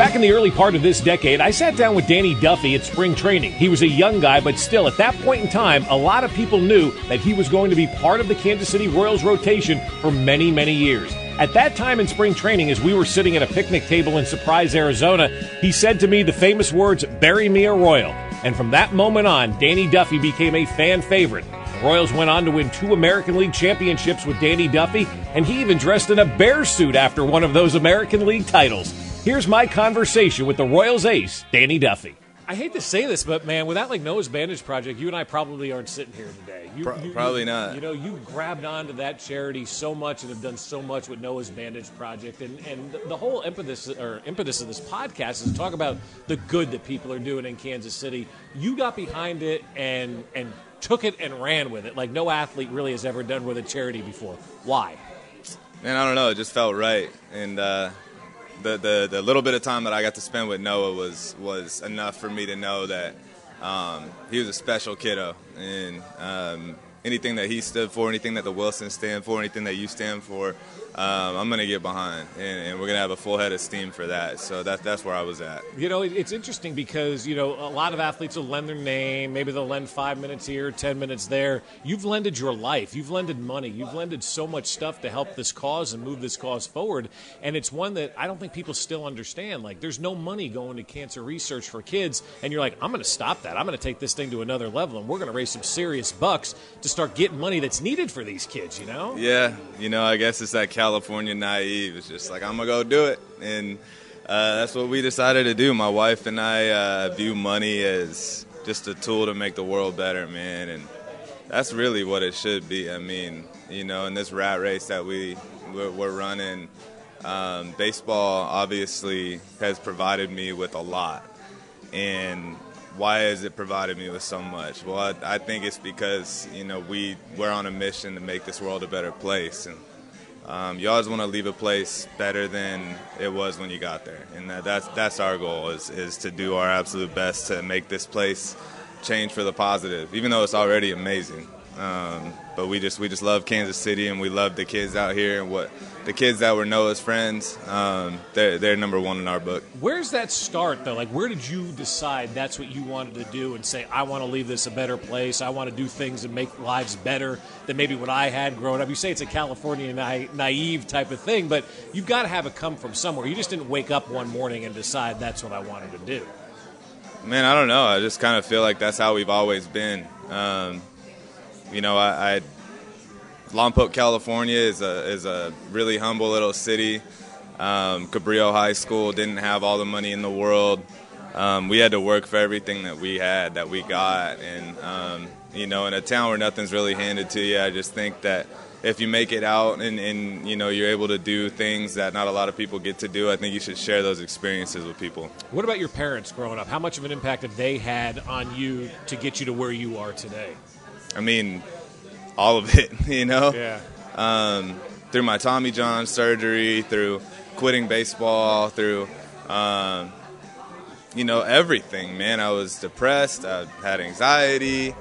Back in the early part of this decade, I sat down with Danny Duffy at spring training. He was a young guy, but still, at that point in time, a lot of people knew that he was going to be part of the Kansas City Royals rotation for many, many years. At that time in spring training, as we were sitting at a picnic table in Surprise, Arizona, he said to me the famous words, Bury me a Royal. And from that moment on, Danny Duffy became a fan favorite. Royals went on to win two American League championships with Danny Duffy, and he even dressed in a bear suit after one of those American League titles. Here's my conversation with the Royals ace, Danny Duffy. I hate to say this, but man, without like Noah's Bandage Project, you and I probably aren't sitting here today. You, Pro- you- probably you- not. You know, you grabbed onto that charity so much and have done so much with Noah's Bandage Project, and and the whole impetus or impetus of this podcast is to talk about the good that people are doing in Kansas City. You got behind it and and took it and ran with it like no athlete really has ever done with a charity before. Why? Man, I don't know. It just felt right, and uh, the, the the little bit of time that I got to spend with Noah was was enough for me to know that um, he was a special kiddo, and um, anything that he stood for, anything that the Wilsons stand for, anything that you stand for, um, I'm gonna get behind, and, and we're gonna have a full head of steam for that. So that that's where I was at. You know, it- it's interesting because, you know, a lot of athletes will lend their name. Maybe they'll lend five minutes here, 10 minutes there. You've lended your life. You've lended money. You've lended so much stuff to help this cause and move this cause forward. And it's one that I don't think people still understand. Like, there's no money going to cancer research for kids. And you're like, I'm going to stop that. I'm going to take this thing to another level. And we're going to raise some serious bucks to start getting money that's needed for these kids, you know? Yeah, you know, I guess it's that California naive. It's just like I'm gonna go do it, and uh, that's what we decided to do. My wife and I uh, view money as just a tool to make the world better, man, and that's really what it should be. I mean, you know, in this rat race that we we're, we're running, um, baseball obviously has provided me with a lot, and why has it provided me with so much? Well, I, I think it's because you know we we're on a mission to make this world a better place, and um, you always want to leave a place better than it was when you got there, and that, that's that's our goal is is to do our absolute best to make this place change for the positive, even though it's already amazing. Um, but we just we just love Kansas City, and we love the kids out here, and what the kids that were Noah's friends, um, they're they're number one in our book. Where's that start though? Like, where did you decide that's what you wanted to do and say, I want to leave this a better place. I want to do things and make lives better than maybe what I had growing up. You say it's a California na- naive type of thing, but you've got to have it come from somewhere. You just didn't wake up one morning and decide that's what I wanted to do. Man, I don't know. I just kind of feel like that's how we've always been. Um, you know, I, I Lompoc, California is a is a really humble little city. Um, Cabrillo High School didn't have all the money in the world. Um, we had to work for everything that we had, that we got, and um, you know, in a town where nothing's really handed to you, I just think that if you make it out and, and you know you're able to do things that not a lot of people get to do, I think you should share those experiences with people. What about your parents growing up? How much of an impact have they had on you to get you to where you are today? I mean, all of it, you know. Yeah. Um, through my Tommy John surgery, through quitting baseball, through, um, you know, everything, man. I was depressed. I had anxiety,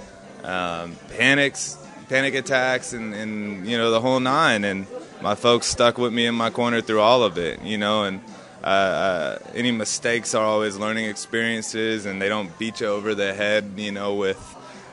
um, panics, panic attacks, and, and you know the whole nine. And my folks stuck with me in my corner through all of it, you know. And uh, uh, any mistakes are always learning experiences, and they don't beat you over the head, you know, with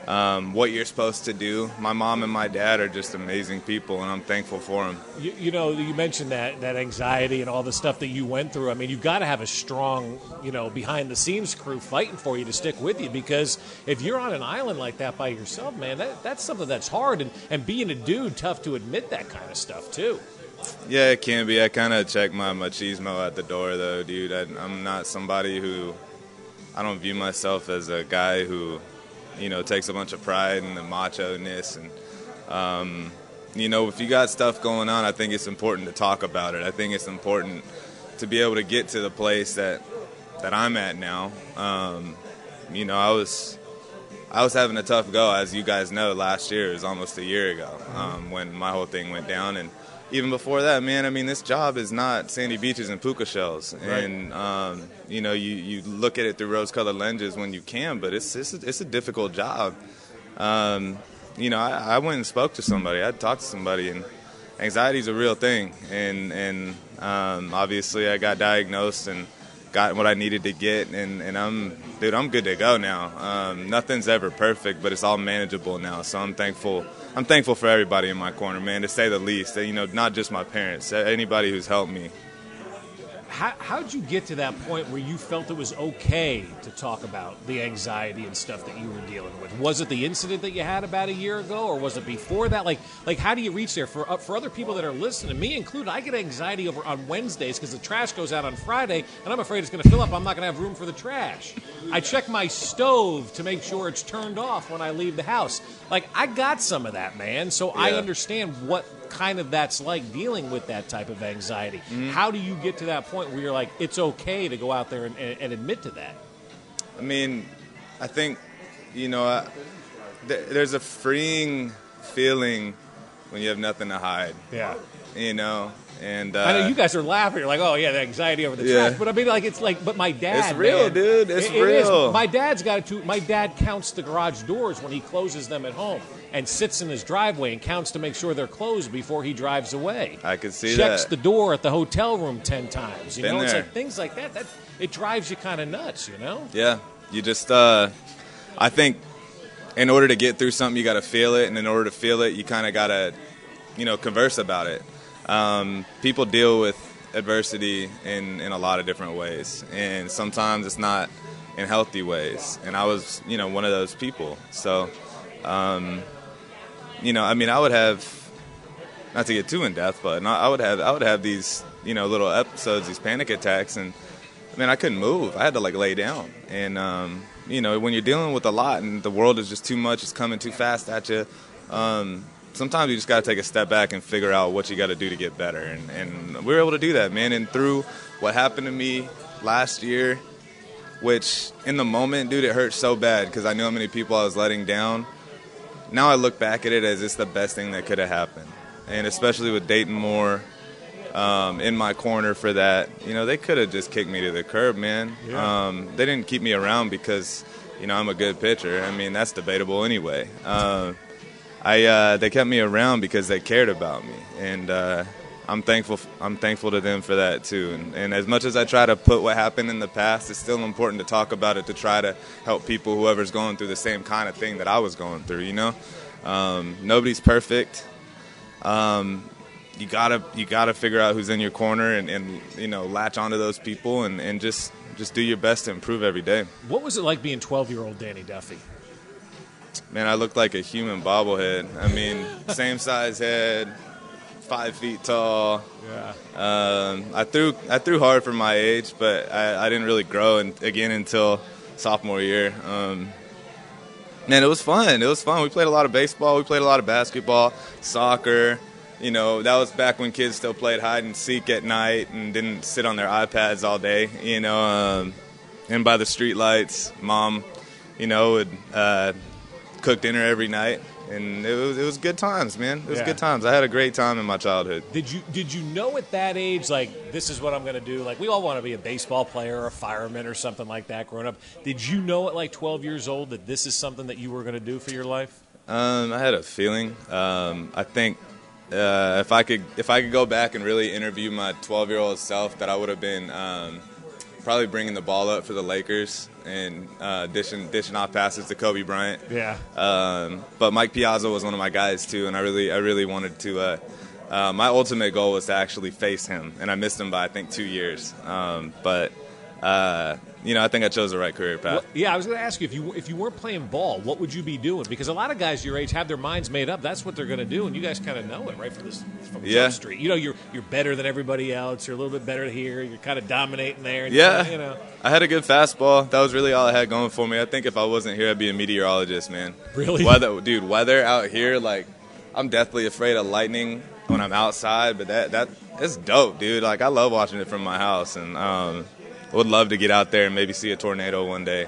um, what you're supposed to do. My mom and my dad are just amazing people, and I'm thankful for them. You, you know, you mentioned that that anxiety and all the stuff that you went through. I mean, you've got to have a strong, you know, behind the scenes crew fighting for you to stick with you because if you're on an island like that by yourself, man, that, that's something that's hard. And, and being a dude, tough to admit that kind of stuff too. Yeah, it can be. I kind of check my machismo at the door, though, dude. I, I'm not somebody who I don't view myself as a guy who, you know, takes a bunch of pride in the macho ness and. Um, you know, if you got stuff going on, I think it's important to talk about it. I think it's important to be able to get to the place that that I'm at now. Um, you know, I was I was having a tough go, as you guys know. Last year it was almost a year ago um, when my whole thing went down, and even before that, man. I mean, this job is not sandy beaches and puka shells, Right. and um, you know, you, you look at it through rose-colored lenses when you can, but it's it's a, it's a difficult job. Um, you know, I, I went and spoke to somebody. I talked to somebody, and anxiety is a real thing. And and um, obviously, I got diagnosed and got what I needed to get, and, and I'm dude, I'm good to go now. Um, nothing's ever perfect, but it's all manageable now. So I'm thankful. I'm thankful for everybody in my corner, man, to say the least. You know, not just my parents, anybody who's helped me. How, how'd you get to that point where you felt it was okay to talk about the anxiety and stuff that you were dealing with? Was it the incident that you had about a year ago, or was it before that? Like, like how do you reach there? For uh, for other people that are listening, me included, I get anxiety over on Wednesdays because the trash goes out on Friday, and I'm afraid it's going to fill up. I'm not going to have room for the trash. I check my stove to make sure it's turned off when I leave the house. Like, I got some of that, man. So I understand what kind of that's like dealing with that type of anxiety. Mm-hmm. How do you get to that point where you're like, it's okay to go out there and, and, and admit to that? I mean, I think, you know, I, th- there's a freeing feeling when you have nothing to hide, Yeah. you know? And uh, I know you guys are laughing. You're like, oh yeah, the anxiety over the Yeah. trash. But I mean, like, it's like, but my dad, It's real, man, dude. It's it- it is. real. My dad's got it too. My dad counts the garage doors when he closes them at home, and sits in his driveway and counts to make sure they're closed before he drives away. I could see Checks that. the door at the hotel room ten times. You Been know, it's like things like that. That it drives you kind of nuts. You know. Yeah, you just, uh, I think in order to get through something, you got to feel it. And in order to feel it, you kind of got to, you know, converse about it. Um, people deal with adversity in, in a lot of different ways. And sometimes it's not in healthy ways. And I was, you know, one of those people. So, um, you know, I mean, I would have, not to get too in depth, but I would have, I would have these, you know, little episodes, these panic attacks, and I mean, I couldn't move. I had to like lay down. And um, you know, when you're dealing with a lot and the world is just too much, it's coming too fast at you. Um, sometimes you just got to take a step back and figure out what you got to do to get better. And, and we were able to do that, man. And through what happened to me last year, which in the moment, dude, it hurt so bad because I knew how many people I was letting down. Now I look back at it as it's the best thing that could have happened. And especially with Dayton Moore um, in my corner for that, you know, they could have just kicked me to the curb, man. Yeah. Um, they didn't keep me around because, you know, I'm a good pitcher. I mean, that's debatable anyway. Uh, I uh, they kept me around because they cared about me, and uh, I'm thankful. I'm thankful to them for that too. And, and as much as I try to put what happened in the past, it's still important to talk about it to try to help people, whoever's going through the same kind of thing that I was going through. You know, um, nobody's perfect. Um, you gotta you gotta figure out who's in your corner and, and you know latch onto those people and, and just just do your best to improve every day. What was it like being 12 year old Danny Duffy? Man, I looked like a human bobblehead. I mean, same size head, five feet tall. Yeah. Um, I threw I threw hard for my age, but I, I didn't really grow in, again until sophomore year. Um, man, it was fun. It was fun. We played a lot of baseball. We played a lot of basketball, soccer. You know, that was back when kids still played hide and seek at night and didn't sit on their iPads all day. You know, um, and by the street lights, mom, you know, would uh, cook dinner every night, and it was it was good times, man. It was Yeah. good times. I had a great time in my childhood. Did you did you know at that age like this is what I'm going to do? Like we all want to be a baseball player or a fireman or something like that growing up. Did you know at like 12 years old that this is something that you were going to do for your life? Um, I had a feeling. Um, I think uh, if I could, if I could go back and really interview my 12 year old self, that I would have been um, probably bringing the ball up for the Lakers and uh, dishing dishing off passes to Kobe Bryant. Yeah. Um, but Mike Piazza was one of my guys too, and I really, I really wanted to. Uh, uh, my ultimate goal was to actually face him, and I missed him by I think two years. Um, but uh, you know, I think I chose the right career path. Well, yeah, I was going to ask you if you if you weren't playing ball, what would you be doing? Because a lot of guys your age have their minds made up. That's what they're going to do, and you guys kind of know it right from this from Yeah. Street. You know, you're you're better than everybody else. You're a little bit better here. You're kind of dominating there. And Yeah, you know. I had a good fastball. That was really all I had going for me. I think if I wasn't here, I'd be a meteorologist, man. Really? Weather, dude. Weather out here, like, I'm deathly afraid of lightning when I'm outside, but that that it's dope, dude. Like I love watching it from my house, and um, would love to get out there and maybe see a tornado one day.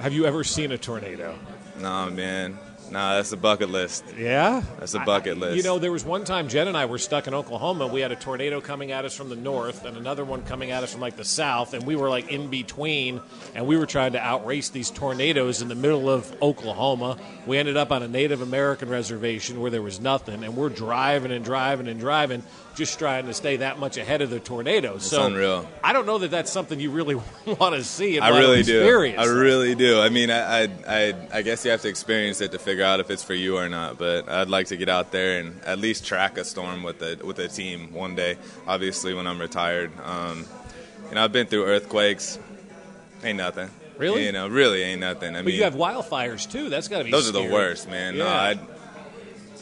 Have you ever seen a tornado? Nah, man. Nah, that's a bucket list. Yeah, That's a bucket list. You know, there was one time Jen and I were stuck in Oklahoma. We had a tornado coming at us from the north and another one coming at us from like the south, and we were like in between, and we were trying to outrace these tornadoes in the middle of Oklahoma. We ended up on a Native American reservation where there was nothing, and we're driving and driving and driving, just trying to stay that much ahead of the tornadoes. so unreal. I don't know that that's something you really want to see. I really do. I really do. I mean, I, I, I, I guess you have to experience it to figure out if it's for you or not. But I'd like to get out there and at least track a storm with a with a team one day. Obviously, when I'm retired, um, you know, I've been through earthquakes. Ain't nothing. Really? You know, really ain't nothing. I But mean, you have wildfires too. That's got to be. those are the worst, man. No, Yeah. I,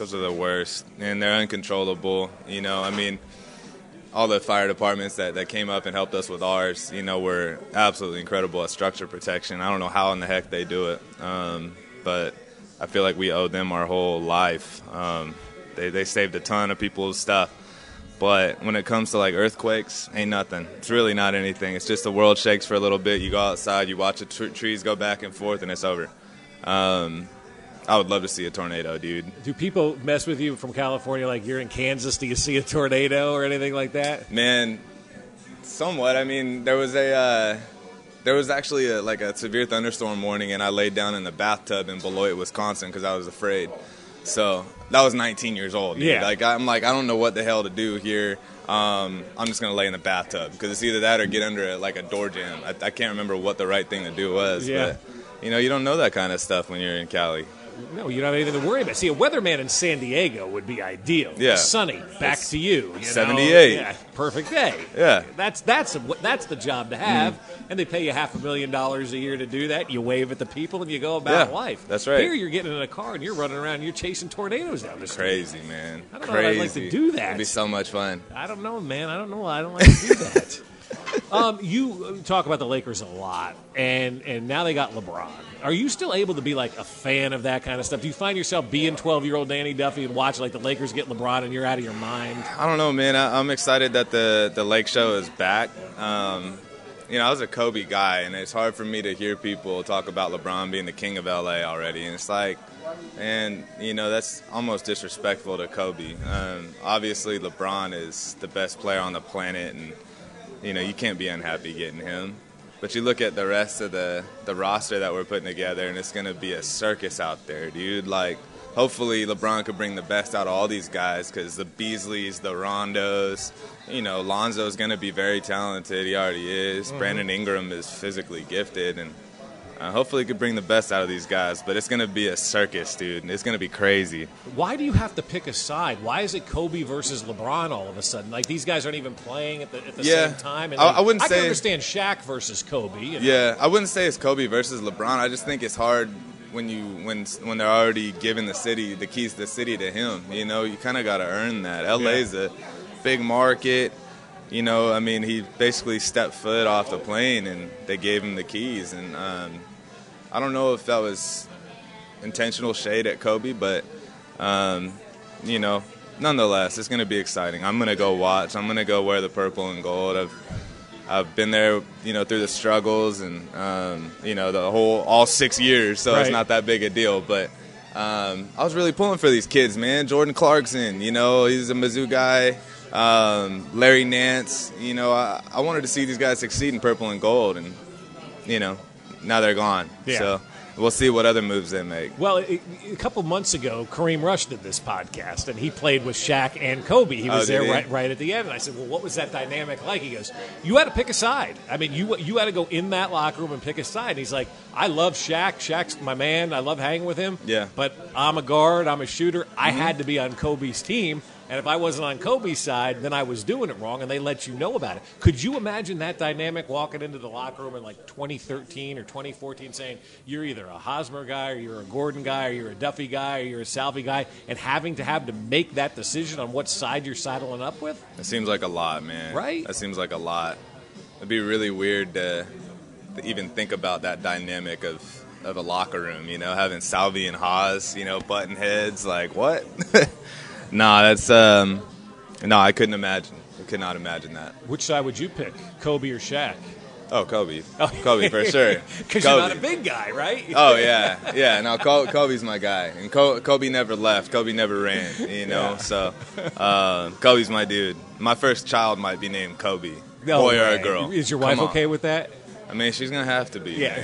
those are the worst, and they're uncontrollable. You know, I mean, all the fire departments that, that came up and helped us with ours, you know, were absolutely incredible at structure protection. I don't know how in the heck they do it, um, but I feel like we owe them our whole life. Um, they they saved a ton of people's stuff. But when it comes to like earthquakes, ain't nothing. It's really not anything. It's just the world shakes for a little bit. You go outside, you watch the tr- trees go back and forth, and it's over. Um, I would love to see a tornado, dude. Do people mess with you from California like you're in Kansas? Do you see a tornado or anything like that? Man, somewhat. I mean, there was a uh, there was actually a, like a severe thunderstorm warning, and I laid down in the bathtub in Beloit, Wisconsin, because I was afraid. So that was 19 years old. Dude. Yeah. Like I'm like I don't know what the hell to do here. Um, I'm just gonna lay in the bathtub because it's either that or get under a, like a door jamb. I, I can't remember what the right thing to do was. Yeah. But you know, you don't know that kind of stuff when you're in Cali. No, you don't have anything to worry about. See, a weatherman in San Diego would be ideal. Yeah. sunny. Back to you. you know? 78. Yeah, perfect day. Yeah. that's that's that's the job to have, and they pay you half a million dollars a year to do that. You wave at the people and you go about Yeah, life. that's right. Here, you're getting in a car and you're running around. and You're chasing tornadoes down the street. Crazy, man. I don't know if I'd like to do that. It'd be so much fun. I don't know, man. I don't know. I don't like to do that. um, you talk about the Lakers a lot, and and now they got LeBron. Are you still able to be like a fan of that kind of stuff? Do you find yourself being twelve year old Danny Duffy and watch like the Lakers get LeBron, and you're out of your mind? I don't know, man. I, I'm excited that the the Lake Show is back. Um, you know, I was a Kobe guy, and it's hard for me to hear people talk about LeBron being the king of LA already. And it's like, and you know, that's almost disrespectful to Kobe. Um, obviously, LeBron is the best player on the planet, and you know, you can't be unhappy getting him. But you look at the rest of the the roster that we're putting together, and it's going to be a circus out there, dude. Like, hopefully, LeBron could bring the best out of all these guys because the Beasleys, the Rondos, you know, Lonzo's going to be very talented. He already is. Mm-hmm. Brandon Ingram is physically gifted, and uh, hopefully, he could bring the best out of these guys. But it's going to be a circus, dude. It's going to be crazy. Why do you have to pick a side? Why is it Kobe versus LeBron all of a sudden? Like these guys aren't even playing at the, at the Yeah. same time. And I- like, I wouldn't I can say- understand Shaq versus Kobe. you know. Yeah, I wouldn't say it's Kobe versus LeBron. I just think it's hard when you when when they're already giving the city the keys to the city to him. You know, you kind of got to earn that. LA's a big market. You know, I mean, he basically stepped foot off the plane and they gave him the keys. And um, I don't know if that was intentional shade at Kobe, but um, you know, nonetheless, it's going to be exciting. I'm going to go watch. I'm going to go wear the purple and gold. I've I've been there, you know, through the struggles and um, you know the whole all six years, so Right. it's not that big a deal. But um, I was really pulling for these kids, man. Jordan Clarkson, you know, he's a Mizzou guy. Um, Larry Nance, you know, I, I wanted to see these guys succeed in purple and gold, and you know, now they're gone. Yeah. So we'll see what other moves they make. Well, a, a couple months ago, Kareem Rush did this podcast, and he played with Shaq and Kobe. He was Oh, there he? right, right at the end, and I said, "Well, what was that dynamic like?" He goes, "You had to pick a side. I mean, you you had to go in that locker room and pick a side." And he's like, "I love Shaq. Shaq's my man. I love hanging with him. Yeah. Mm-hmm. but I'm a guard. I'm a shooter. I had to be on Kobe's team." And if I wasn't on Kobe's side, then I was doing it wrong, and they let you know about it. Could you imagine that dynamic walking into the locker room in like 2013 or 2014 saying, you're either a Hosmer guy, or you're a Gordon guy, or you're a Duffy guy, or you're a Salvy guy, and having to have to make that decision on what side you're sidling up with? It seems like a lot, man. Right? That seems like a lot. It'd be really weird to, to even think about that dynamic of of a locker room. You know, having Salvy and Hos, you know, button heads. Like what? nah, that's um, no, I couldn't imagine. I could not imagine that. Which side would you pick, Kobe or Shaq? Oh, Kobe. Oh. Kobe for sure. Because you're not a big guy, right? oh yeah, yeah. No, Kobe's my guy, and Kobe never left. Kobe never ran. You know, yeah. so uh, Kobe's my dude. My first child might be named Kobe, no boy way. or a girl. Is your wife okay with that? I mean, she's gonna have to be. Yeah.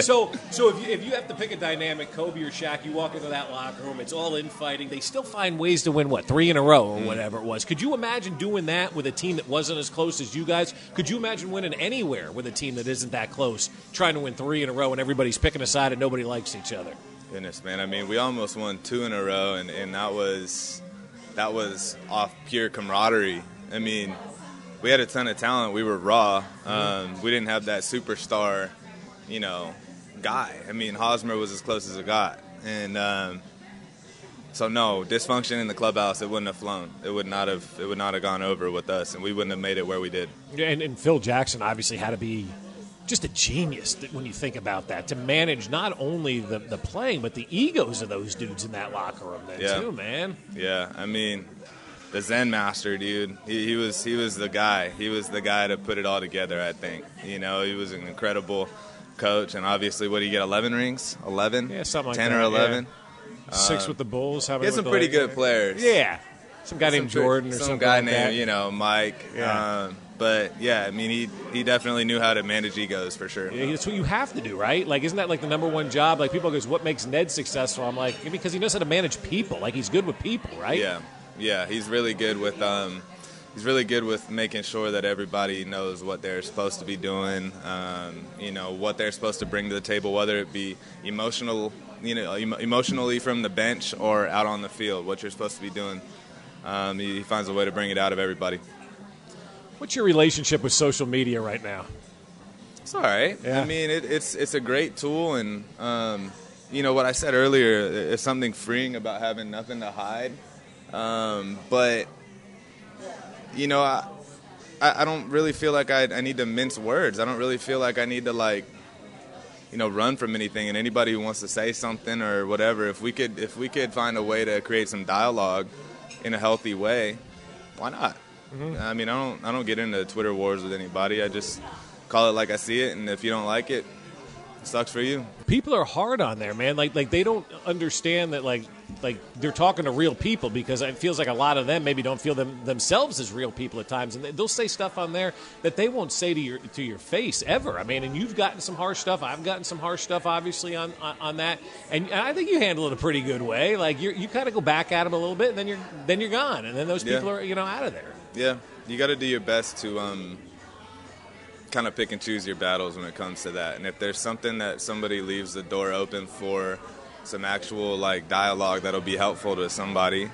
so, so if you, if you have to pick a dynamic, Kobe or Shaq, you walk into that locker room, it's all infighting. They still find ways to win what three in a row or mm. whatever it was. Could you imagine doing that with a team that wasn't as close as you guys? Could you imagine winning anywhere with a team that isn't that close, trying to win three in a row, and everybody's picking a side and nobody likes each other? Goodness, man. I mean, we almost won two in a row, and, and that was that was off pure camaraderie. I mean we had a ton of talent. We were raw. Um, we didn't have that superstar, you know, guy. I mean, Hosmer was as close as it got, and um, so no dysfunction in the clubhouse. It wouldn't have flown. It would not have. It would not have gone over with us, and we wouldn't have made it where we did. And, and Phil Jackson obviously had to be just a genius when you think about that to manage not only the, the playing but the egos of those dudes in that locker room then yeah. too man yeah i mean the Zen master, dude. He, he, was he was the guy. He was the guy to put it all together. I think. You know, he was an incredible coach, and obviously, what do you get? Eleven rings? Eleven? Yeah, something like ten that. or eleven. Yeah. Six uh, with the Bulls. How he had some pretty good players. Yeah, some guy some named Jordan or some guy like named that. you know Mike. Yeah. Um, but yeah, I mean, he he definitely knew how to manage egos for sure. Yeah, that's what you have to do, right? Like, isn't that like the number one job? Like, people goes, "What makes Ned successful?" I'm like, because he knows how to manage people. Like, he's good with people, right? Yeah, yeah, he's really good with um, he's really good with making sure that everybody knows what they're supposed to be doing. Um, you know what they're supposed to bring to the table, whether it be emotional, you know, em- emotionally from the bench or out on the field. What you're supposed to be doing. Um, he, he finds a way to bring it out of everybody. What's your relationship with social media right now? It's all right. Yeah. I mean, it, it's it's a great tool, and um, you know what I said earlier. It's something freeing about having nothing to hide. Um, but you know, I, I don't really feel like I, I need to mince words. I don't really feel like I need to like you know run from anything and anybody who wants to say something or whatever if we could if we could find a way to create some dialogue in a healthy way why not mm-hmm. i mean i don't i don't get into twitter wars with anybody i just call it like i see it and if you don't like it, it sucks for you people are hard on there man like like they don't understand that like like they're talking to real people because it feels like a lot of them maybe don't feel them themselves as real people at times, and they'll say stuff on there that they won't say to your to your face ever. I mean, and you've gotten some harsh stuff. I've gotten some harsh stuff, obviously on on, on that, and, and, I think you handle it a pretty good way. Like you you kind of go back at them a little bit, and then you're then you're gone, and then those people yeah. are you know out of there. Yeah, you got to do your best to. Um kind of pick and choose your battles when it comes to that. And if there's something that somebody leaves the door open for some actual like dialogue that'll be helpful to somebody,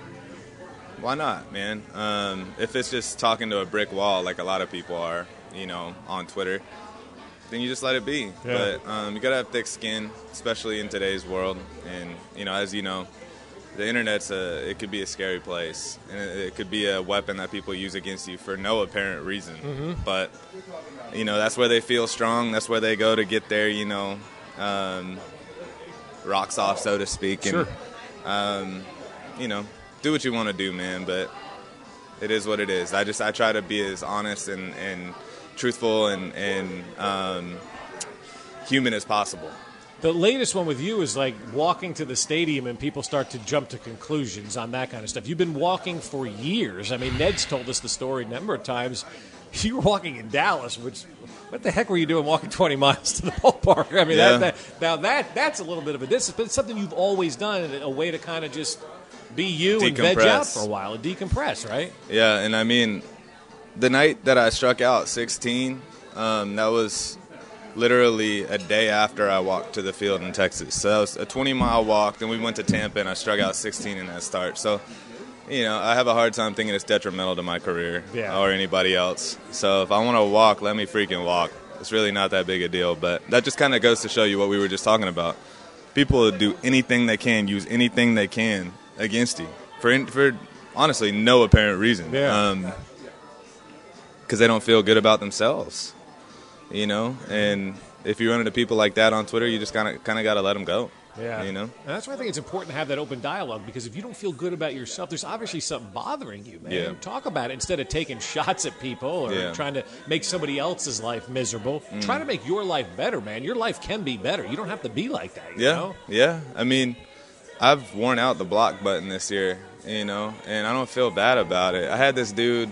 why not, man? Um, if it's just talking to a brick wall like a lot of people are, you know, on Twitter, then you just let it be. Yeah. But um, you gotta have thick skin, especially in today's world. And you know, as you know, the internet's a it could be a scary place, and it, it could be a weapon that people use against you for no apparent reason. Mm-hmm. But you know, that's where they feel strong. That's where they go to get their, you know. Um, rocks off, so to speak. And, sure. Um, you know, do what you want to do, man. But it is what it is. I just I try to be as honest and, and truthful and and um, human as possible. The latest one with you is like walking to the stadium and people start to jump to conclusions on that kind of stuff. You've been walking for years. I mean, Ned's told us the story a number of times. You were walking in Dallas, which what the heck were you doing walking 20 miles to the ballpark? I mean, yeah. that, that, now that that's a little bit of a distance, but it's something you've always done, a way to kind of just be you decompress. and veg out for a while and decompress, right? Yeah, and I mean, the night that I struck out 16, um, that was literally a day after I walked to the field in Texas. So that was a 20 mile walk. Then we went to Tampa and I struck out 16 in that start. So you know, I have a hard time thinking it's detrimental to my career yeah. or anybody else. So if I want to walk, let me freaking walk. It's really not that big a deal. But that just kind of goes to show you what we were just talking about. People do anything they can, use anything they can against you for for honestly no apparent reason. Yeah. Um, because they don't feel good about themselves, you know, and if you run into people like that on Twitter, you just kind of kind of got to let them go. Yeah. You know? And that's why I think it's important to have that open dialogue because if you don't feel good about yourself, there's obviously something bothering you, man. Yeah. Talk about it instead of taking shots at people or Yeah. trying to make somebody else's life miserable. Mm. Try to make your life better, man. Your life can be better. You don't have to be like that, you Yeah, know? yeah. I mean, I've worn out the block button this year, you know, and I don't feel bad about it. I had this dude.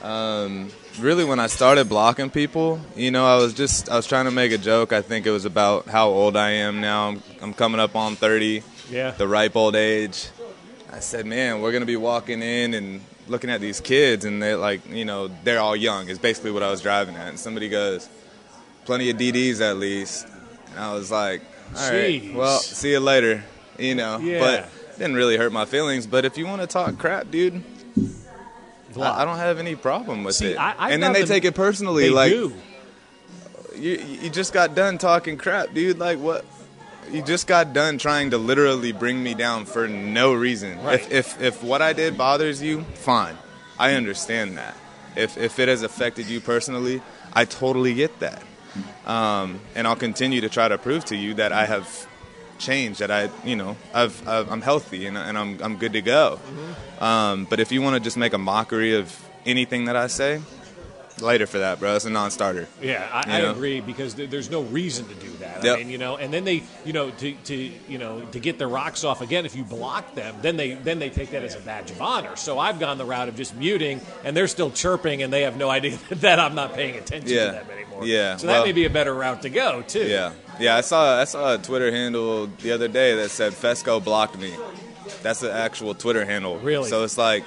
Um, really, when I started blocking people, you know, I was just I was trying to make a joke. I think it was about how old I am now. I'm, I'm coming up on 30, Yeah. the ripe old age. I said, man, we're gonna be walking in and looking at these kids, and they're like, you know, they're all young. Is basically what I was driving at. And somebody goes, plenty of DDs at least. And I was like, all right, Jeez. well, see you later. You know, Yeah. but didn't really hurt my feelings. But if you want to talk crap, dude, I, I don't have any problem with See, it. I- and then they them- take it personally, They like do. you you just got done talking crap, dude. Like what? You just got done trying to literally bring me down for no reason. Right. If, if if what I did bothers you, fine. I understand that. If if it has affected you personally, I totally get that. Um, and I'll continue to try to prove to you that I have changed. That I, you know, I've, I've I'm healthy and, and I'm I'm good to go. Um, but if you want to just make a mockery of anything that I say, later for that, bro. It's a non-starter. Yeah, I, I agree because th- there's no reason to do that. Yep. I mean, you know, and then they, you know, to, to you know to get their rocks off again. If you block them, then they then they take that as a badge of honor. So I've gone the route of just muting, and they're still chirping, and they have no idea that I'm not paying attention Yeah. to them anymore. Yeah, So well- that may be a better route to go too. Yeah, yeah. I saw I saw a Twitter handle the other day that said Fesco blocked me. That's the actual Twitter handle. Really? So it's like,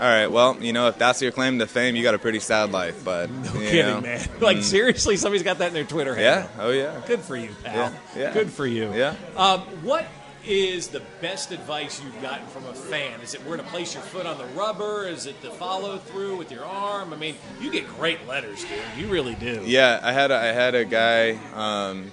all right, well, you know, if that's your claim to fame, you got a pretty sad life. But No you kidding, know. man. Like seriously, somebody's got that in their Twitter handle. Yeah. Oh yeah. Good for you, pal. Yeah, yeah. Good for you. Yeah. Um, what is the best advice you've gotten from a fan? Is it where to place your foot on the rubber? Is it the follow through with your arm? I mean, you get great letters, dude. You really do. Yeah, I had a, I had a guy. Um,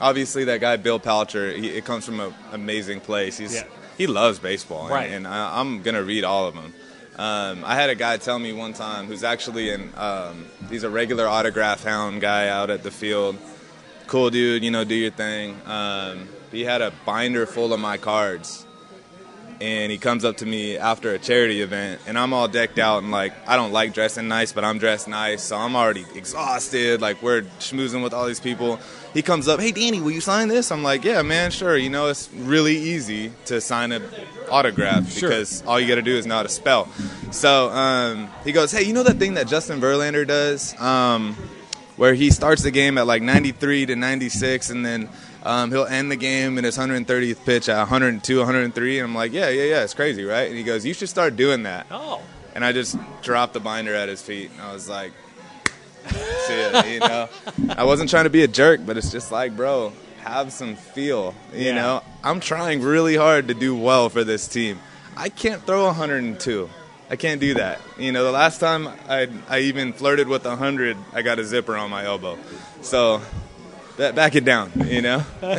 obviously, that guy Bill Palcher. He, it comes from an amazing place. He's Yeah. he loves baseball, and, Right. and I, I'm gonna read all of them. Um, I had a guy tell me one time who's actually an um, he's a regular autograph hound guy out at the field. Cool dude, you know, do your thing. Um, he had a binder full of my cards and he comes up to me after a charity event and I'm all decked out and like I don't like dressing nice but I'm dressed nice so I'm already exhausted like we're schmoozing with all these people he comes up hey Danny will you sign this? I'm like yeah man sure. You know it's really easy to sign an autograph Sure. because all you got to do is know how to spell. So um, he goes hey you know that thing that Justin Verlander does um, where he starts the game at like 93 to 96 and then um, he'll end the game in his 130th pitch at 102 103 and i'm like yeah yeah yeah it's crazy right? And he goes you should start doing that. Oh, and i just dropped the binder at his feet and i was like you know i wasn't trying to be a jerk but it's just like bro have some feel you Yeah. know i'm trying really hard to do well for this team i can't throw 102 I can't do that. You know, the last time I I even flirted with 100, I got a zipper on my elbow. So, that, back it down, you know?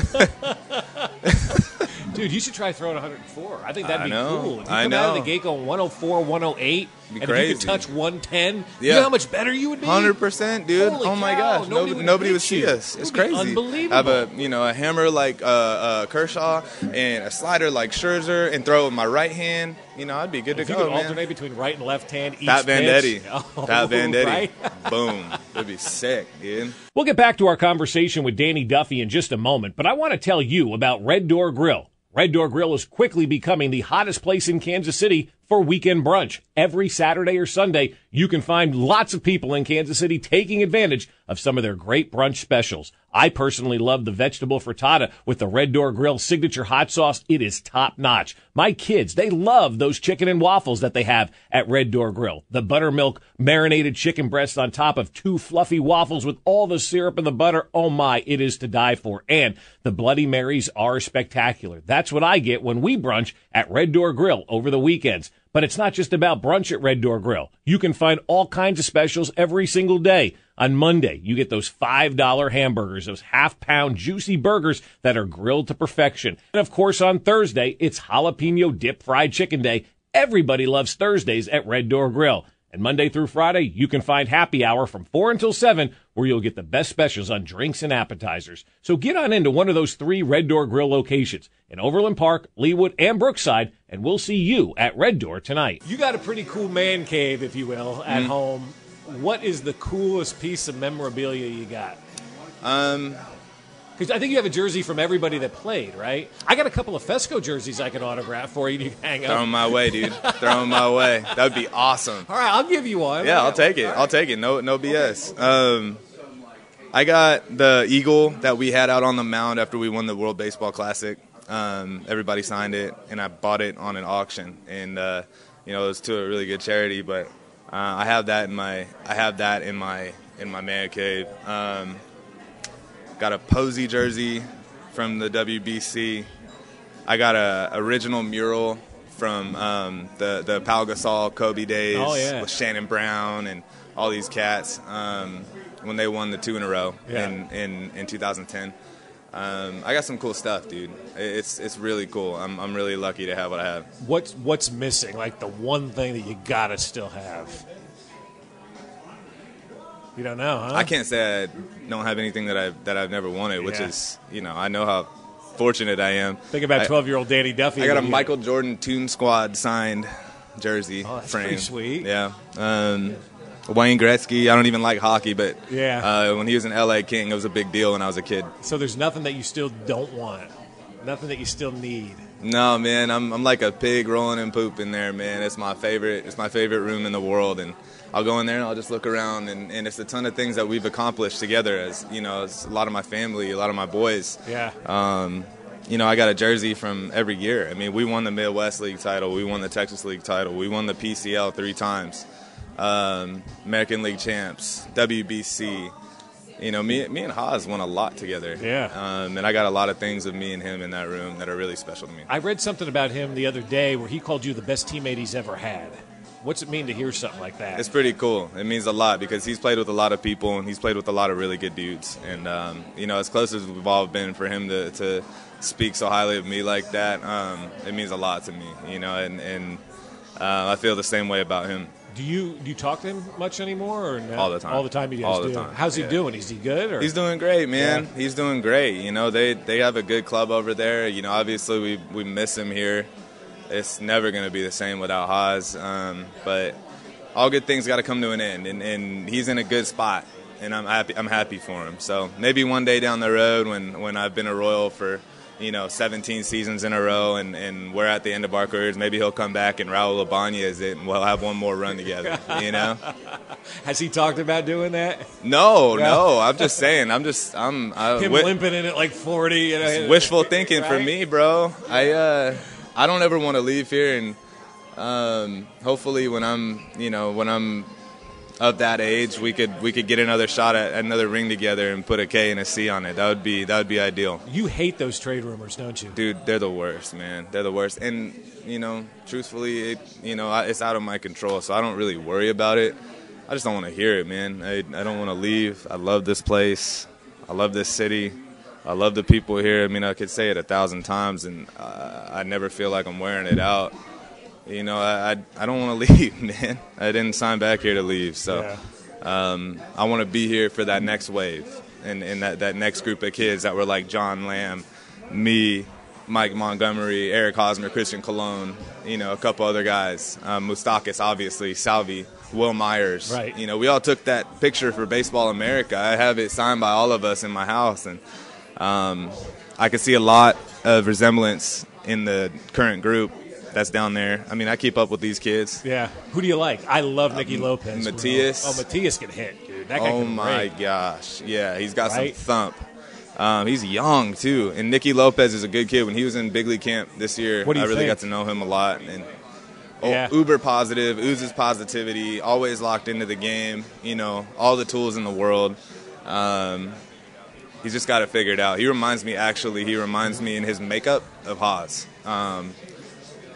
dude, you should try throwing 104. I think that'd I be know. cool. If you I come out of know. the gate going 104, 108, Be and if you could touch 110, you Yeah. know how much better you would be? Hundred percent, dude. Holy oh my cow, gosh, nobody nobody, would nobody would see you. us. It It's be crazy. unbelievable. I have a you know a hammer like uh, uh, Kershaw and a slider like Scherzer, and throw it with my right hand. You know, I'd be good If to you go, could man. alternate between right and left hand each Pat pitch. Venditte. Oh, Pat Venditte. right? Boom. That'd be sick, dude. We'll get back to our conversation with Danny Duffy in just a moment, but I want to tell you about Red Door Grill. Red Door Grill is quickly becoming the hottest place in Kansas City for weekend brunch. Every Saturday or Sunday, you can find lots of people in Kansas City taking advantage of some of their great brunch specials. I personally love the vegetable frittata with the Red Door Grill signature hot sauce. It is top notch. My kids, they love those chicken and waffles that they have at Red Door Grill. The buttermilk marinated chicken breast on top of two fluffy waffles with all the syrup and the butter. Oh my, it is to die for. And the Bloody Marys are spectacular. That's what I get when we brunch at Red Door Grill over the weekends. But it's not just about brunch at Red Door Grill. You can find all kinds of specials every single day. On Monday, you get those $5 hamburgers, those half pound juicy burgers that are grilled to perfection. And of course, on Thursday, it's jalapeno dip fried chicken day. Everybody loves Thursdays at Red Door Grill. And Monday through Friday, you can find happy hour from 4 until 7, where you'll get the best specials on drinks and appetizers. So get on into one of those three Red Door Grill locations in Overland Park, Leawood, and Brookside, and we'll see you at Red Door tonight. You got a pretty cool man cave, if you will, at home. What is the coolest piece of memorabilia you got? Um, Because I think you have a jersey from everybody that played, right? I got a couple of Fesco jerseys I can autograph for you. You can hang throw up. 'em my way, dude. throw 'em my way. That would be awesome. All right, I'll give you one. Yeah, I'll take it. I'll take it. No, no BS. Um, I got the eagle that we had out on the mound after we won the World Baseball Classic. Um, everybody signed it, and I bought it on an auction, and uh, you know it was to a really good charity. But uh, I have that in my I have that in my in my man cave. Um, got a Posey jersey from the WBC. I got a original mural from um, the the Pau Gasol Kobe days Oh, yeah. with Shannon Brown and all these cats um, when they won the two in a row Yeah. in, in in 2010. Um, I got some cool stuff, dude. It's it's really cool. I'm I'm really lucky to have what I have. What's what's missing? Like the one thing that you gotta still have. You don't know, huh? I can't say I don't have anything that I that I've never wanted, which Yeah. is you know I know how fortunate I am. Think about twelve-year-old Danny Duffy. I got a you- Michael Jordan Tune Squad signed jersey Oh, that's frame. pretty sweet. Yeah. Um, Wayne Gretzky. I don't even like hockey, but Yeah. uh, when he was an LA King, it was a big deal when I was a kid. So there's nothing that you still don't want, nothing that you still need. No, man, I'm I'm like a pig rolling in poop in there, man. It's my favorite. It's my favorite room in the world, and I'll go in there and I'll just look around, and, and it's a ton of things that we've accomplished together. As you know, it's a lot of my family, a lot of my boys. Yeah. Um, you know, I got a jersey from every year. I mean, we won the Midwest League title, we won the Texas League title, we won the PCL three times, um, American League champs, WBC. You know, me, me and Hos won a lot together. Yeah. Um, and I got a lot of things of me and him in that room that are really special to me. I read something about him the other day where he called you the best teammate he's ever had. What's it mean to hear something like that? It's pretty cool. It means a lot because he's played with a lot of people and he's played with a lot of really good dudes. And um, you know, as close as we've all been, for him to, to speak so highly of me like that, um, it means a lot to me. You know, and and uh, I feel the same way about him. do you do you talk to him much anymore or no? All the time. All the time you guys All the do. time, How's he yeah. doing? Is he good or He's doing great, man. Yeah. He's doing great. You know, they they have a good club over there. You know, obviously we we miss him here. It's never going to be the same without Hos. Um, but all good things got to come to an end, and, and he's in a good spot, and I'm happy. I'm happy for him. So maybe one day down the road, when when I've been a Royal for you know 17 seasons in a row, and, and we're at the end of our careers, maybe he'll come back and Raul Ibañez it, and we'll have one more run together. You know. Has he talked about doing that? No, no. I'm just saying. I'm just. I'm. I, Him wi- limping in at like 40. You know, wishful thinking for me, bro. I uh, I don't ever want to leave here, and um, hopefully when I'm, you know, when I'm of that age, we could we could get another shot at another ring together and put a K and a C on it. That would be that would be ideal. You hate those trade rumors, don't you? Dude, they're the worst, man. They're the worst. And you know, truthfully, it you know, it's out of my control, so I don't really worry about it. I just don't want to hear it, man. I I don't want to leave. I love this place. I love this city. I love the people here. I mean, I could say it a thousand times, and uh, I never feel like I'm wearing it out. You know, I I, I don't want to leave, man. I didn't sign back here to leave, so Yeah. um, I want to be here for that next wave and, and that, that next group of kids that were like John Lamb, me, Mike Montgomery, Eric Hosmer, Christian Colón, you know, a couple other guys, um, Moustakas, obviously, Salvy, Wil Myers. Right. You know, we all took that picture for Baseball America. I have it signed by all of us in my house, and um, I could see a lot of resemblance in the current group that's down there. I mean, I keep up with these kids. Yeah. Who do you like? I love Nicky Lopez. bro. Matias. Oh, Matias can hit, dude. That guy Oh can my rake. gosh, yeah, he's got Right? some thump. Um, he's young too, and Nicky Lopez is a good kid. When he was in big league camp this year, What do you I really think? got to know him a lot. And oh, Yeah. uber positive, oozes positivity, always locked into the game. You know, all the tools in the world. Um, he's just got to figure it figured out. He reminds me, actually, he reminds me in his makeup of Hos. Um,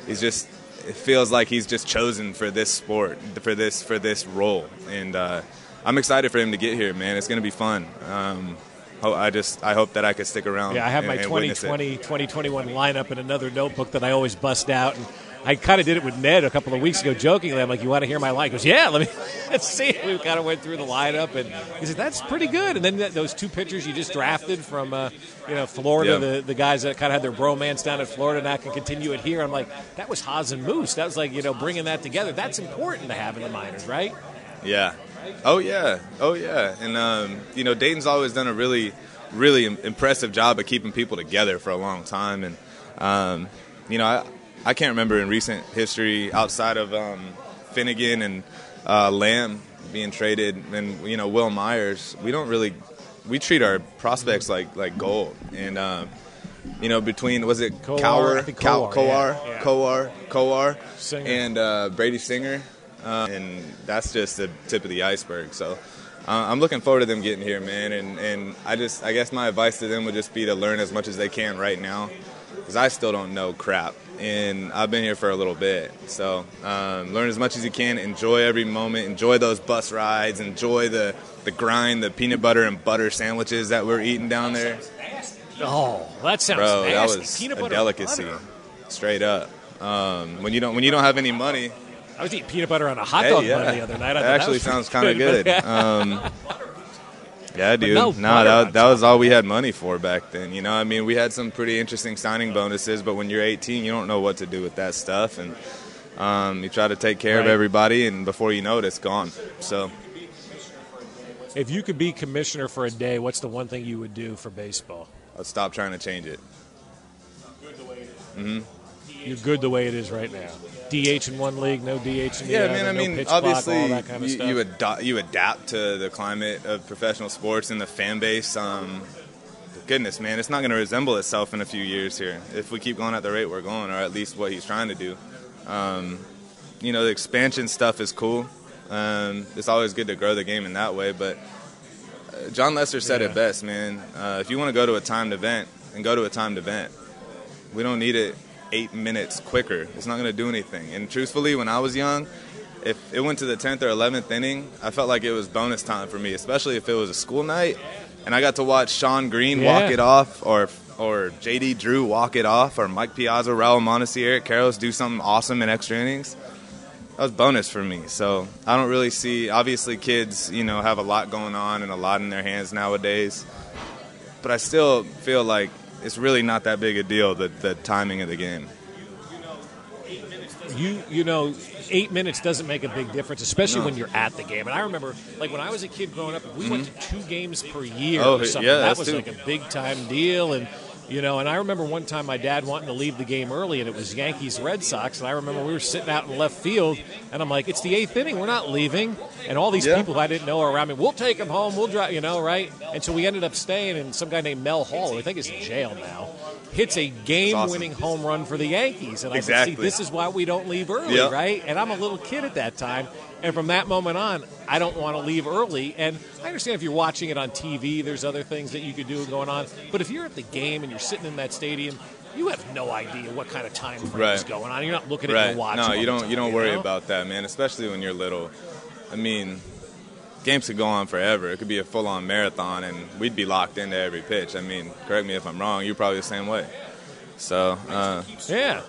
he's just it feels like he's just chosen for this sport for this for this role and uh, i'm excited for him to get here man it's going to be fun um, i just i hope that i could stick around Yeah, I have and- my and 2020, 2021 lineup in another notebook that I always bust out. And I kind of did it with Ned a couple of weeks ago, jokingly. I'm like, "You want to hear my line?" He goes, "Yeah, let me let's see." We kind of went through the lineup, and he said, "That's pretty good." And then that, those two pitchers you just drafted from, uh, you know, Florida, Yeah. the the guys that kind of had their bromance down in Florida, now can continue it here. I'm like, that was Hos and Moose. That was like, you know, bringing that together. That's important to have in the minors, right? Yeah. Oh yeah. Oh yeah. And um, you know, Dayton's always done a really, really impressive job of keeping people together for a long time. And um, you know, I I can't remember in recent history outside of um, Finnegan and uh, Lamb being traded, and you know Wil Myers. We don't really we treat our prospects like like gold. And um, you know, between was it Kowar, I Cower, think Cow- Kowar, Kowar, yeah, yeah. Kowar, Kowar, Singer. and uh, Brady Singer, uh, and that's just the tip of the iceberg. So uh, I'm looking forward to them getting here, man. And, and I just, I guess my advice to them would just be to learn as much as they can right now, because I still don't know crap, and I've been here for a little bit. So um, learn as much as you can, enjoy every moment, enjoy those bus rides, enjoy the the grind, the peanut butter and butter sandwiches that we're eating down there. Oh, that sounds Bro, that was Peanut a delicacy, straight up. Um, when you don't when you don't have any money, I was eating peanut butter on a hot Hey, dog yeah. the other night. I that actually was sounds kind of good. Um, yeah, dude. no No, butter that, that was all we had money for back then. You know, I mean, we had some pretty interesting signing bonuses, but when you're 18, you don't know what to do with that stuff, and um, you try to take care of everybody, and before you know it, it's gone. So, If you could be commissioner for a day, what's the one thing you would do for baseball? I'll stop trying to change it. You're good the way it is right now. DH in one league, no DH in the Yeah, other. man. I no mean, pitch clock, obviously, all that kind of you, you, ado- you adapt to the climate of professional sports and the fan base. Um, goodness, man, it's not going to resemble itself in a few years here if we keep going at the rate we're going, or at least what he's trying to do. Um, you know, the expansion stuff is cool. Um, it's always good to grow the game in that way, but uh, Jon Lester said Yeah. it best, man. Uh, if you want to go to a timed event, and go to a timed event. We don't need it eight minutes quicker. It's not going to do anything. And truthfully, when I was young, if it went to the 10th or 11th inning, I felt like it was bonus time for me, especially if it was a school night and I got to watch Shawn Green walk it off or or JD Drew walk it off or Mike Piazza, Raul Mondesi, Eric Karros do something awesome in extra innings. That was bonus for me. So I don't really see. Obviously, kids, you know, have a lot going on and a lot in their hands nowadays. But I still feel like it's really not that big a deal the the timing of the game. you you know eight minutes doesn't make a big difference especially when you're at the game and i remember like when i was a kid growing up we went mm-hmm. to two games per year Oh, or something yeah, that was too. like a big time deal and you know and i remember one time my dad wanting to leave the game early and it was yankees red sox and i remember we were sitting out in left field and i'm like it's the eighth inning. We're not leaving. And all these Yeah. people i didn't know are around me we'll take them home. We'll drive you know right? And so we ended up staying and some guy named mel hall who i think is in jail now hits a game-winning home run for the yankees. And i said see this is why we don't leave early Yep. right? And i'm a little kid at that time and from that moment on i don't want to leave early and i understand if you're watching it on tv there's other things that you could do going on but if you're at the game and you're sitting in that stadium you have no idea what kind of time frame is going on you're not looking at Right. your watch No, you don't. time, You don't worry know? about that, man. Especially when you're little. I mean, games could go on forever. It could be a full-on marathon, and we'd be locked into every pitch. I mean, correct me if I'm wrong. You're probably the same way. So, uh, yeah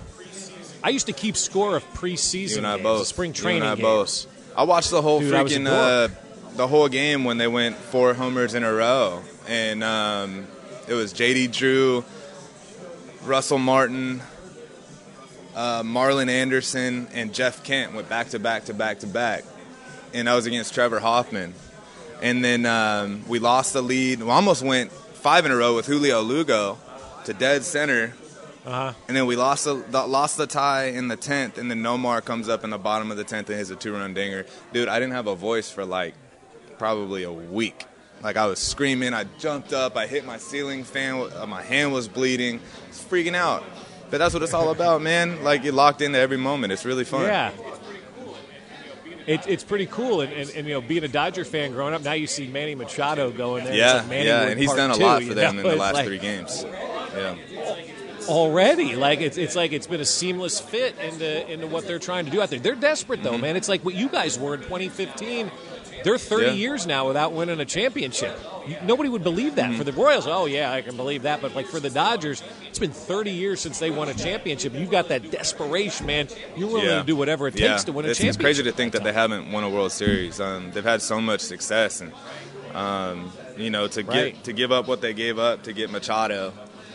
i used to keep score of preseason you and I games, both. spring You training and I games. both. I watched the whole Dude, I was a freaking uh, the whole game when they went four homers in a row, and um, it was J.D. Drew, Russell Martin, uh, Marlon Anderson, and Jeff Kent went back to back to back to back, and I was against Trevor Hoffman, and then um, we lost the lead. We almost went five in a row with Julio Lugo to dead center. Uh-huh. And then we lost the, the lost the tie in the tenth, and then Nomar comes up in the bottom of the tenth and hits a two-run dinger. Dude, I didn't have a voice for like probably a week. Like I was screaming, I jumped up, I hit my ceiling fan, uh, my hand was bleeding, was freaking out. But that's what it's all about, man. Like you're locked into every moment. It's really fun. Yeah. It, it's pretty cool, and, and, and you know, being a Dodger fan growing up, now you see Manny Machado going there. Yeah, like yeah. And he's done a lot you for them know? in the last like- three games. Yeah. Already. Like it's it's like it's been a seamless fit into into what they're trying to do out there. They're desperate though, man. It's like what you guys were in 2015. They're 30 Yeah. years now without winning a championship. Nobody would believe that. For the Royals, oh yeah, I can believe that. But like for the Dodgers, it's been 30 years since they won a championship. You've got that desperation, man. You're willing to do whatever it takes yeah. to win a it's, championship. It's crazy to think that they haven't won a World Series. Um, they've had so much success, and um, you know, to Right. get to give up what they gave up to get Machado,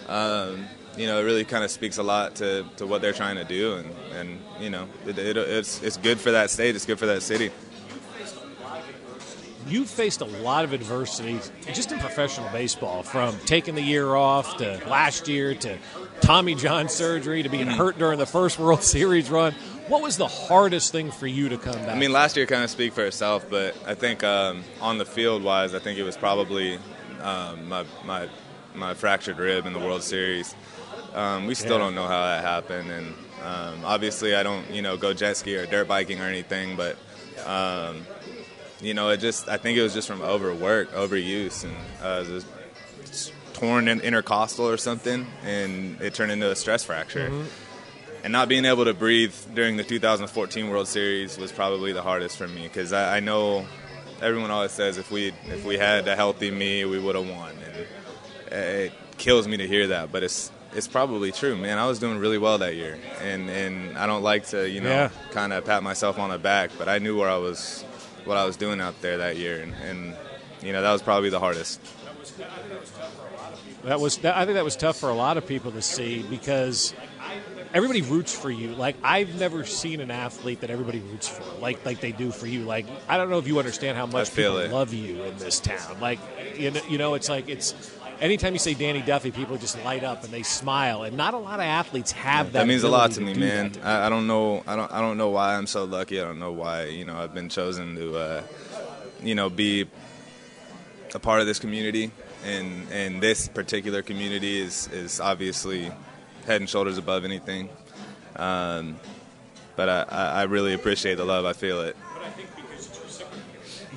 um, you know, it really kind of speaks a lot to, to what they're trying to do, and, and you know, it, it, it's it's good for that state. It's good for that city. You've faced a lot of adversity just in professional baseball, from taking the year off to last year to Tommy John surgery to being Mm-hmm. hurt during the first World Series run. What was the hardest thing for you to come back? I mean, last year kind of speak for itself, but I think um, on the field wise, I think it was probably um, my, my my fractured rib in the World Series. Um, we still Yeah. don't know how that happened, and um, obviously I don't you know go jet ski or dirt biking or anything, but um, you know it just I think it was just from overwork, overuse, and uh, was just torn in intercostal or something, and it turned into a stress fracture and not being able to breathe during the 2014 World Series was probably the hardest for me because I, I know everyone always says if we if we had a healthy me, we would have won, and it kills me to hear that, but it's it's probably true, man. I was doing really well that year, and and I don't like to you know Yeah. kind of pat myself on the back, but I knew where I was, what I was doing out there that year, and, and you know that was probably the hardest. That was I think that was tough for a lot of people to see because everybody roots for you. Like I've never seen an athlete that everybody roots for, like like they do for you. Like I don't know if you understand how much people it. love you in this town. Like you know, you know, it's like it's anytime you say Danny Duffy, people just light up and they smile, and not a lot of athletes have that. that means a lot to me, man. that. I, I don't know. I don't. I don't know why I'm so lucky. I don't know why you know I've been chosen to, uh, you know, be a part of this community, and and this particular community is is obviously head and shoulders above anything. Um, but I I really appreciate the love. I feel it.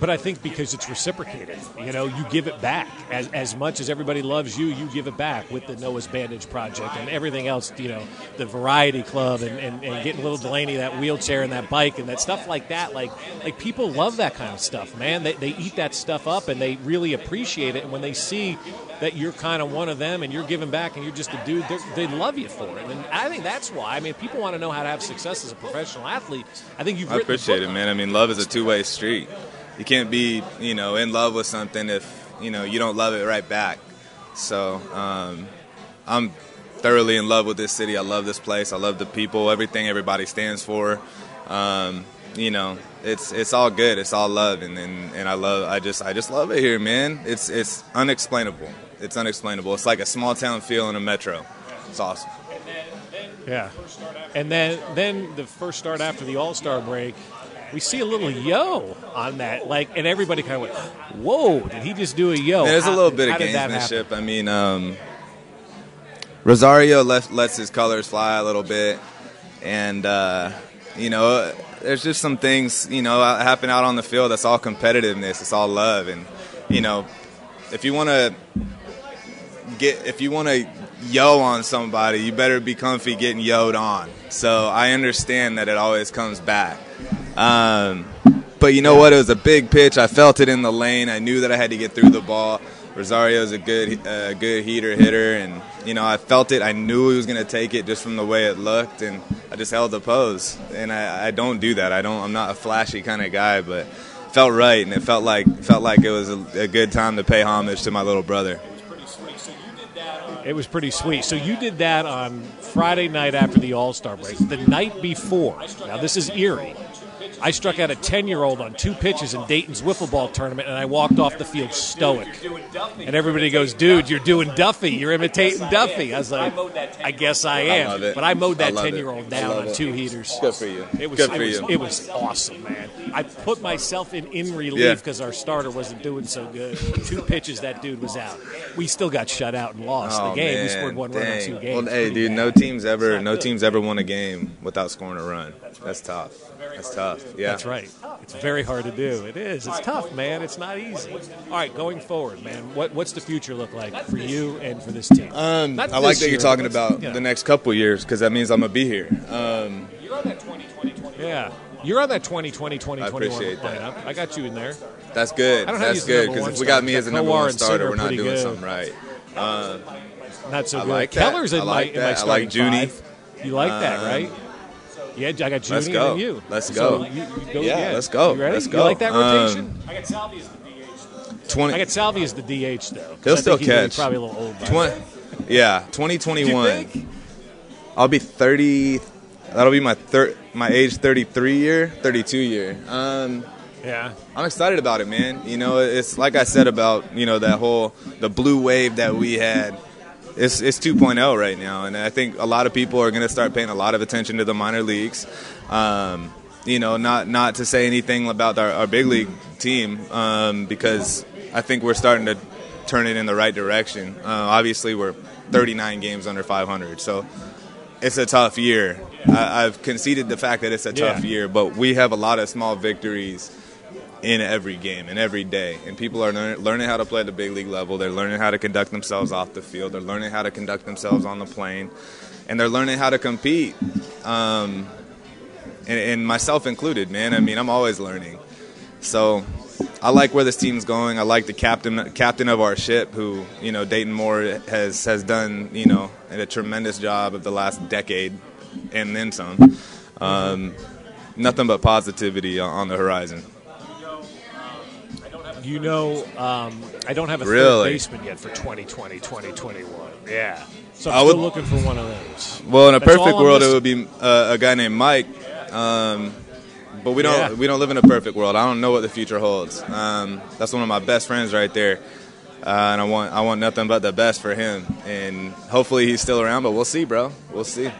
But I think because it's reciprocated, you know, you give it back as, as much as everybody loves you. You give it back with the Noah's Bandage Project and everything else. You know, the Variety Club and, and, and getting little Delaney that wheelchair and that bike and that stuff like that. Like like people love that kind of stuff, man. They, they eat that stuff up and they really appreciate it. And when they see that you're kind of one of them and you're giving back and you're just a dude, they love you for it. And I think that's why. I mean, people want to know how to have success as a professional athlete. I think you've I appreciate it, man. I mean, love is a two-way street. You can't be, you know, in love with something if you know you don't love it right back. So um, I'm thoroughly in love with this city. I love this place. I love the people. Everything everybody stands for. Um, you know, it's it's all good. It's all love, and, and and I love. I just I just love it here, man. It's it's unexplainable. It's unexplainable. It's like a small town feel in a metro. It's awesome. Yeah, and then then the first start after the All Star break, we see a little yo on that, like, and everybody kind of went, "Whoa! Did he just do a yo?" There's a little bit of gamesmanship. I mean, um, Rosario left, lets his colors fly a little bit, and uh, you know, there's just some things you know happen out on the field. That's all competitiveness. It's all love, and you know, if you want to get, if you want to yo on somebody, you better be comfy getting yoed on. So I understand that it always comes back. Um, but you know what? It was a big pitch. I felt it in the lane. I knew that I had to get through the ball. Rosario's a good, uh, good heater hitter, and you know I felt it. I knew he was going to take it just from the way it looked, and I just held the pose. And I, I don't do that. I don't. I'm not a flashy kind of guy, but felt right, and it felt like felt like it was a, a good time to pay homage to my little brother. It was pretty sweet. So you did that on Friday night after the All Star break. The night before, now this is eerie. I struck out a 10 year old on two pitches in Dayton's wiffle ball tournament, and I walked off the field stoic. And everybody goes, Dude, you're doing Duffy. You're imitating Duffy. I was like, I guess I am. but I mowed that 10 year old down on two heaters. Good for you. It was, Good for you. It was awesome, man. I put myself in in relief because our starter wasn't doing so good. Two pitches, that dude was out. We still got shut out and lost Oh, the game. We scored one run in two games. Well, hey, dude, no teams ever, no good. teams ever won a game without scoring a run. That's tough. That's tough. Yeah. That's right. It's very hard to do. It is. It's tough, man. It's not easy. All right, going forward, man. What what's the future look like for you and for this team? Um, Not I like this that year, you're talking about you know. the next couple years because that means I'm gonna be here. Um, Yeah, you're on that 2020 2021 appreciate that. lineup. I got you in there. that's good. I don't have you That's good because if we got me as the got number one starter, we're not doing good. something right. Not so I good. like that. Keller's in I my like in my that. I like Junie. five. You like that, Um, right? Yeah, I got Junie let's go. then you. Let's So go. you- you go Yeah, again. let's go. You ready? Let's go. You like that Um, rotation? I got Salvy as the DH. Twenty. I got Salvy as the DH though. He'll I still catch. Probably a little old. Twenty. Yeah, 2021. I'll be 30. That'll be my thir- my age 33 year, 32 year. Um, Yeah. I'm excited about it, man. You know, it's like I said about you know that whole the blue wave that we had. It's it's 2.0 right now, and I think a lot of people are going to start paying a lot of attention to the minor leagues. Um, you know, not not to say anything about our, our big league team um, because I think we're starting to turn it in the right direction. Uh, obviously, we're 39 games under 500, so it's a tough year. I, I've conceded the fact that it's a tough Yeah. year, but we have a lot of small victories in every game and every day. And people are learn, learning how to play at the big league level. They're learning how to conduct themselves off the field. They're learning how to conduct themselves on the plane. And they're learning how to compete. Um, and, and myself included, man. I mean, I'm always learning. So I like where this team's going. I like the captain captain of our ship, who you know Dayton Moore has has done you know a tremendous job of the last decade and then some. Um, nothing but positivity on the horizon. You know, um, I don't have a third Really? baseman yet for 2020, 2021. Yeah. So I'm I still looking for one of those. Well, in a That's perfect world, it would be uh, a guy named Mike. Um, but we don't Yeah. we don't live in a perfect world. I don't know what the future holds. Um, that's one of my best friends right there, uh, and I want I want nothing but the best for him. And hopefully he's still around. But we'll see, bro. We'll see.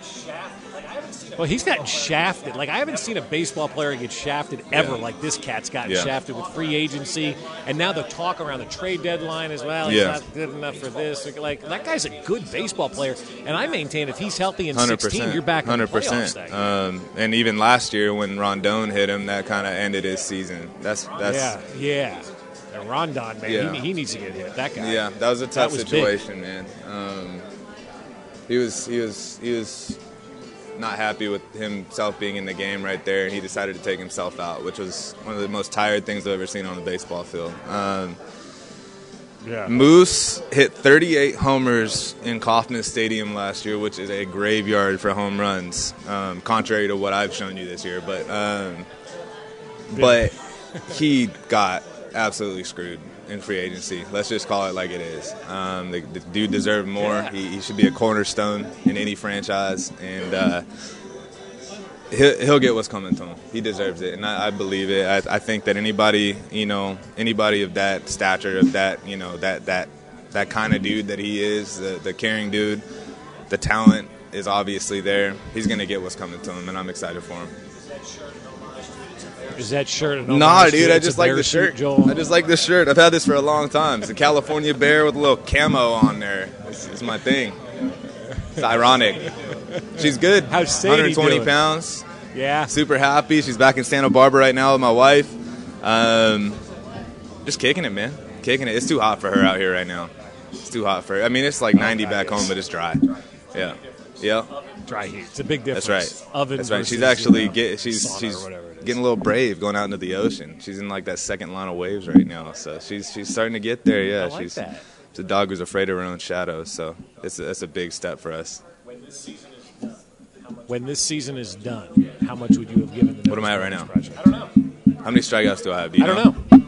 Well, he's gotten shafted. Like I haven't seen a baseball player get shafted ever Yeah. like this cat's gotten Yeah. shafted with free agency, and now the talk around the trade deadline as well. He's Yeah. not good enough for this. Like that guy's a good baseball player, and I maintain if he's healthy in Hundred 16, you're back Hundred percent. Um, and even last year when Rondon hit him, that kind of ended his season. That's that's yeah, yeah. And Rondon, man, Yeah. he, he needs to get hit. That guy. Yeah, that was a tough was big. situation, man. Um, he was he was he was not happy with himself being in the game right there, and he decided to take himself out, which was one of the most tired things I've ever seen on the baseball field. Um, Yeah. Moose hit 38 homers in Kauffman Stadium last year, which is a graveyard for home runs, um, contrary to what I've shown you this year. But um, but he got absolutely screwed in free agency. Let's just call it like it is. Um, the, the dude deserved more. Yeah. He, he should be a cornerstone in any franchise, and uh, he'll, he'll get what's coming to him. He deserves it, and I, I believe it. I, I think that anybody, you know, anybody of that stature, of that, you know, that that that kind of dude that he is, the, the caring dude, the talent is obviously there. He's gonna get what's coming to him, and I'm excited for him. Is that shirt? Nah, dude, I just like the shirt. Joel? I just like the shirt. I've had this for a long time. It's a California bear with a little camo on there. It's, my thing. It's ironic. She's good. How's Sadie 120 doing? pounds. yeah. Super happy. She's back in Santa Barbara right now with my wife. Um, just kicking it, man. Kicking it. It's too hot for her out here right now. It's too hot for her. I mean, it's like 90 back home, but it's dry. Yeah. Yeah. Dry heat. It's a big difference. That's right. Oven That's right. She's you actually know, get she's she's whatever. Getting a little brave going out into the ocean. She's in like that second line of waves right now. So she's she's starting to get there. Mm, yeah, I like she's that. she's a dog who's afraid of her own shadow. So it's a, that's a big step for us. When this season is done, how much would you have given the What am I at right now? Project? I don't know. How many strikeouts do I have? Do you I don't know.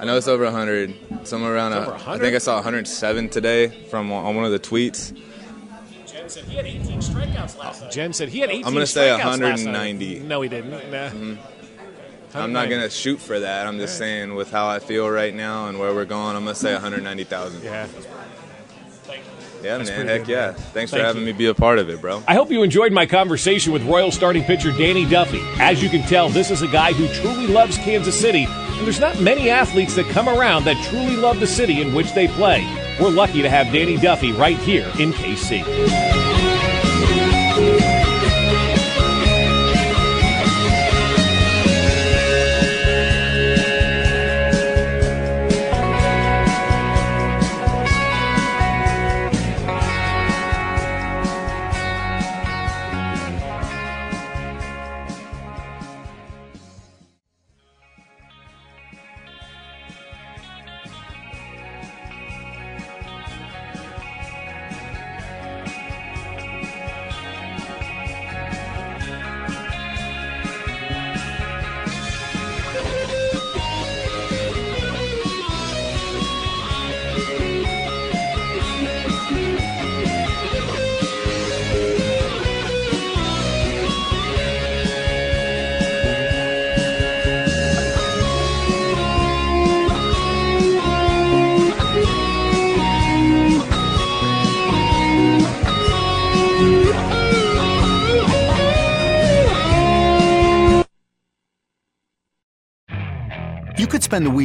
I know it's over 100. Somewhere around. It's a- over I think I saw 107 today from on one of the tweets. Jen said he had 18 strikeouts last night. Jen said he had 18 I'm gonna say strikeouts last night. 190. No, he didn't. Nah. Mm-hmm. I'm not gonna shoot for that. I'm just saying with how I feel right now and where we're going, I'm gonna say 190,000. Yeah. Yeah, That's man. Heck good, yeah. man. Thanks Thank for having you. me be a part of it, bro. I hope you enjoyed my conversation with Royal starting pitcher Danny Duffy. As you can tell, this is a guy who truly loves Kansas City, and there's not many athletes that come around that truly love the city in which they play. We're lucky to have Danny Duffy right here in KC.